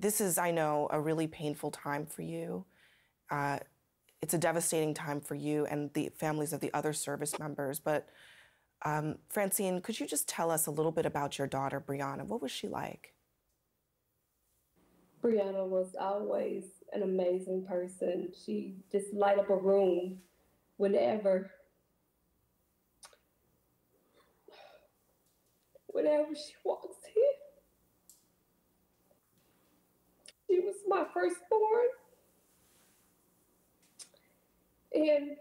this is, I know, a really painful time for you. Uh, it's a devastating time for you and the families of the other service members. But um, Francine, could you just tell us a little bit about your daughter, Breonna? What was she like? Breonna was always an amazing person. She just light up a room whenever whenever she walks in. She was my firstborn. And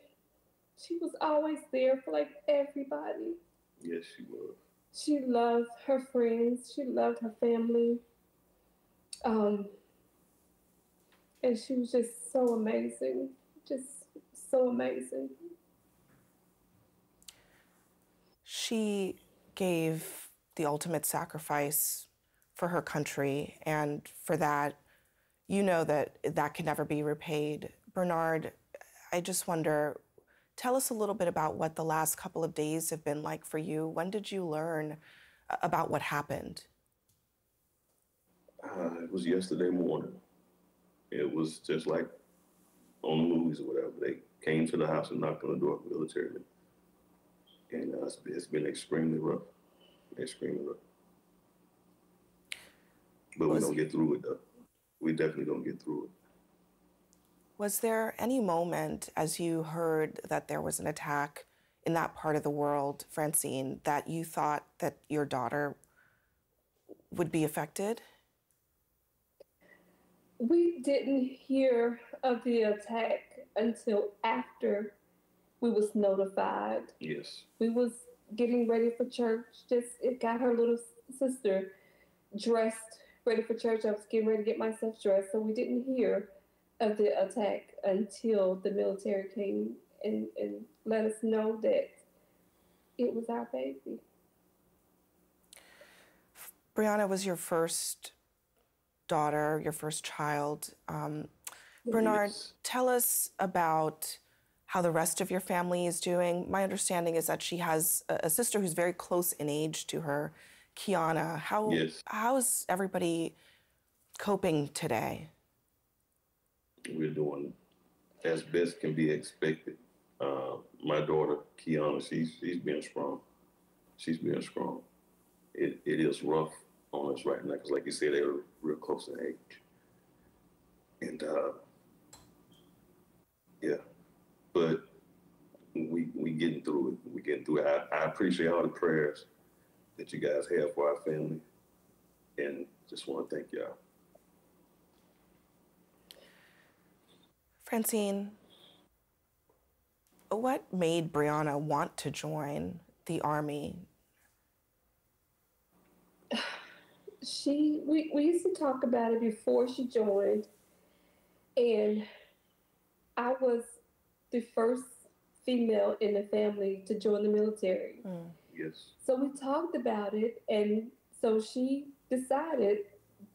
she was always there for like everybody. Yes, she was. She loved her friends. She loved her family. Um, and she was just so amazing. Just so amazing. She gave the ultimate sacrifice for her country, and for that, you know that that can never be repaid. Bernard, I just wonder tell us a little bit about what the last couple of days have been like for you. When did you learn about what happened? Uh, it was yesterday morning. It was just like on the movies or whatever. They came to the house and knocked on the door militarily. And uh, it's, it's been extremely rough. Extremely rough. But we're going to get through it, though. We definitely going to get through it. Was there any moment as you heard that there was an attack in that part of the world, Francine, that you thought that your daughter would be affected? We didn't hear of the attack until after we was notified. Yes. We was getting ready for church. Just it got her little sister dressed, ready for church. I was getting ready to get myself dressed, so we didn't hear of the attack until the military came and, and let us know that it was our baby. Breonna was your first daughter, your first child. Um, Bernard, yes. tell us about how the rest of your family is doing. My understanding is that she has a, sister who's very close in age to her, Kiana. How yes. how's everybody coping today? we're doing as best can be expected. Uh, my daughter Kiana, she's she's being strong. She's being strong. It it is rough on us right now because, like you said, they're real close in age. And uh, yeah, but we we getting through it. We getting through it. I, I appreciate all the prayers that you guys have for our family, and just want to thank y'all. Francine, what made Breonna want to join the Army? She, we, we used to talk about it before she joined, and I was the first female in the family to join the military. Mm. Yes. So we talked about it, and so she decided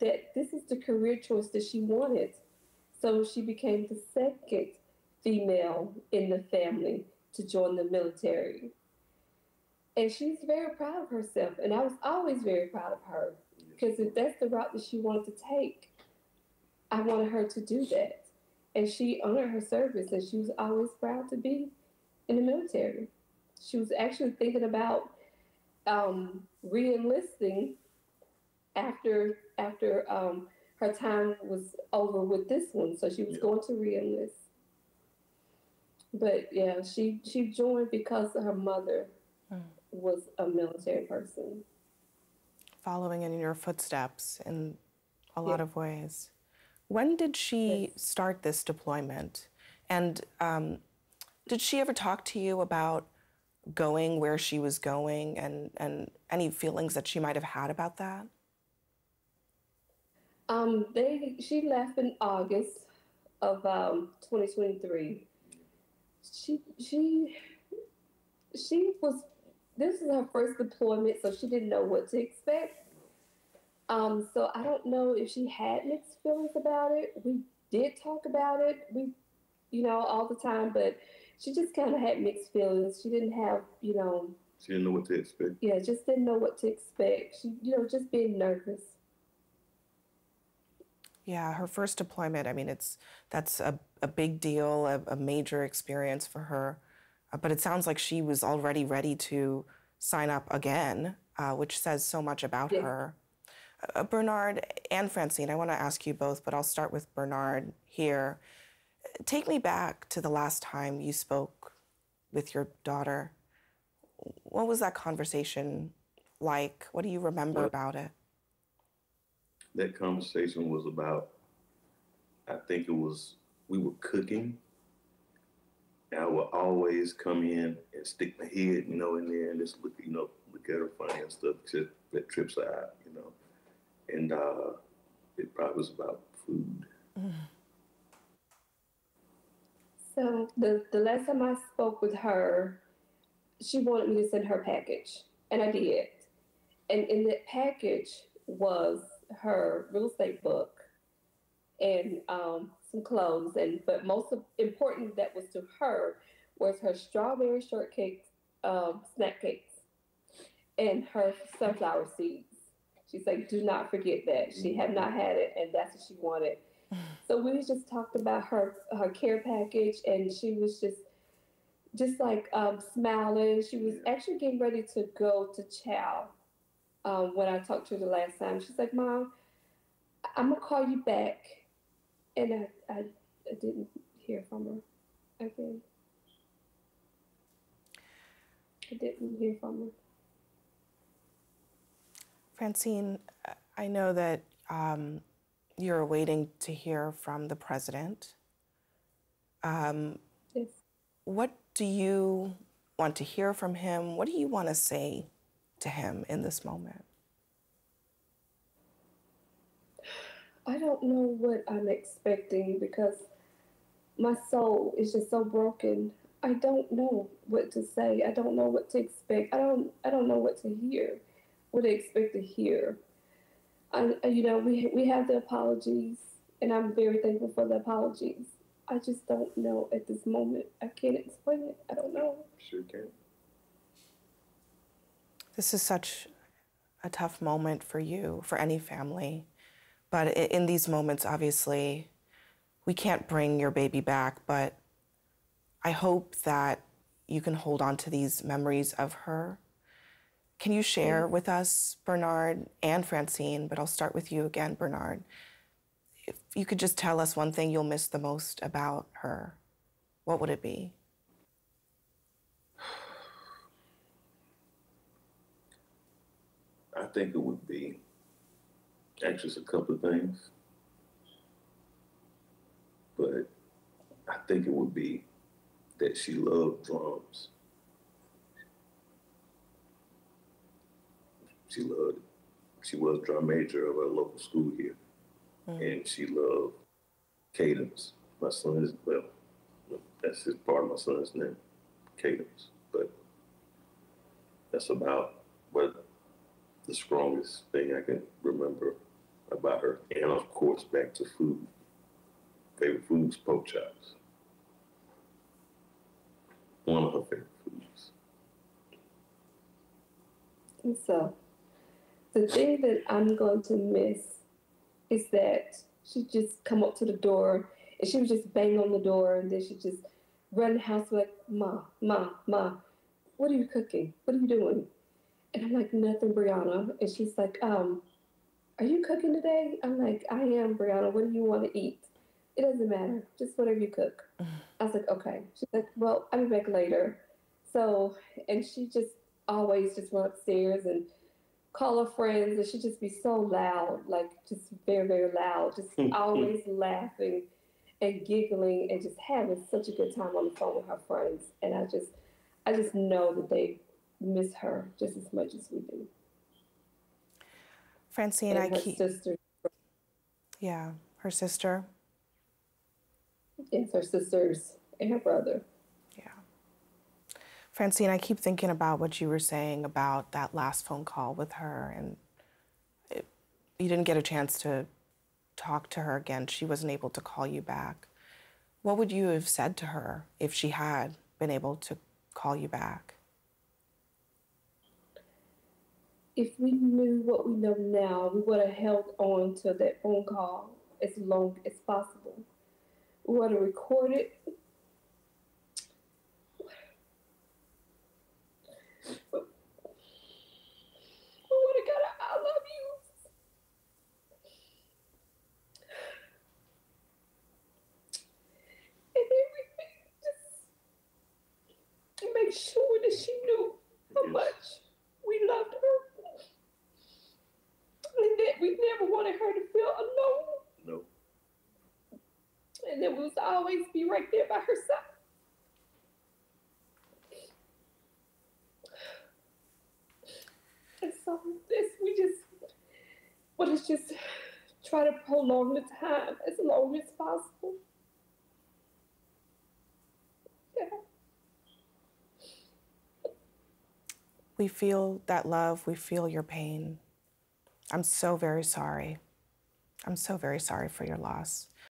that this is the career choice that she wanted. So she became the second female in the family to join the military. And she's very proud of herself. And I was always very proud of her because if that's the route that she wanted to take, I wanted her to do that. And she honored her service and she was always proud to be in the military. She was actually thinking about um, re-enlisting after after um, her time was over with this one, so she was yeah. going to reenlist. But yeah, she she joined because her mother mm. was a military person. Following in your footsteps in a lot yeah. of ways. When did she yes. start this deployment? And um, did she ever talk to you about going where she was going and, and any feelings that she might have had about that? Um, they she left in August of um, 2023. She she she was this was her first deployment, so she didn't know what to expect. Um, so I don't know if she had mixed feelings about it. We did talk about it. We, you know, all the time, but she just kind of had mixed feelings. She didn't have, you know. She didn't know what to expect. Yeah, just didn't know what to expect. She, you know, just being nervous. Yeah, her first deployment, I mean, it's that's a, a big deal, a, a major experience for her. Uh, but it sounds like she was already ready to sign up again, uh, which says so much about Yes. her. Uh, Bernard and Francine, I want to ask you both, but I'll start with Bernard here. Take me back to the last time you spoke with your daughter. What was that conversation like? What do you remember Well- about it? That conversation was about, I think it was, we were cooking. And I would always come in and stick my head, you know, in there and just look, you know, look at her funny and stuff. Just that trips her out, you know. And uh, it probably was about food. So the, the last time I spoke with her, she wanted me to send her package, and I did. And in that package was her real estate book and um, some clothes, and but most important that was to her was her strawberry shortcake um, snack cakes and her sunflower seeds. She's like, do not forget that. She had not had it, and that's what she wanted. So we just talked about her her care package, and she was just just like um, smiling. She was actually getting ready to go to Chow um, when I talked to her the last time. She's like, "Mom, I'm gonna call you back," and I I, I didn't hear from her again. I didn't hear from her. Francine, I know that um, you're waiting to hear from the president. Um, Yes. what do you want to hear from him? What do you want to say to him in this moment? I don't know what I'm expecting because my soul is just so broken. I don't know what to say. I don't know what to expect. I don't I don't know what to hear, what to expect to hear. I, I- you know, we we have the apologies, and I'm very thankful for the apologies. I just don't know at this moment. I can't explain it. I don't know. Sure can. This is such a tough moment for you, for any family. But in these moments, obviously, we can't bring your baby back, but I hope that you can hold on to these memories of her. Can you share mm-hmm. with us, Bernard and Francine, but I'll start with you again, Bernard. If you could just tell us one thing you'll miss the most about her, what would it be? I think it would be actually it's a couple of things. But I think it would be that she loved drums. She loved it. She was drum major of a local school here. Mm. And she loved cadence. My son is well, that's his part of my son's name, cadence. But that's about what the strongest thing I can remember about her. And of course, back to food. Favorite foods, pork chops. One of her favorite foods. And so, the thing that I'm going to miss is that she'd just come up to the door and she would just bang on the door and then she'd just run the house like, Ma, Ma, Ma, what are you cooking? What are you doing? And I'm like, nothing, Breonna. And she's like, um, are you cooking today? I'm like, I am, Breonna. What do you want to eat? It doesn't matter. Just whatever you cook. I was like, okay. She's like, well, I'll be back later. So, and she just always just went upstairs and call her friends, and she'd just be so loud, like just very, very loud, just always laughing and giggling and just having such a good time on the phone with her friends. And I just, I just know that they miss her just as much as we do. Francine, I and her keep, sister, yeah, her sister. yes, her sisters and her brother. Francine, I keep thinking about what you were saying about that last phone call with her, and it, you didn't get a chance to talk to her again. She wasn't able to call you back. What would you have said to her if she had been able to call you back? If we knew what we know now, we would have held on to that phone call as long as possible. We would have record want to get love you. And everything just make sure that she knew how much we loved her. And that we never wanted her to feel alone. No. And that we was always be right there by her side. This we just want to just try to prolong the time as long as possible. Yeah. We feel that love, we feel your pain. I'm so very sorry. I'm so very sorry for your loss.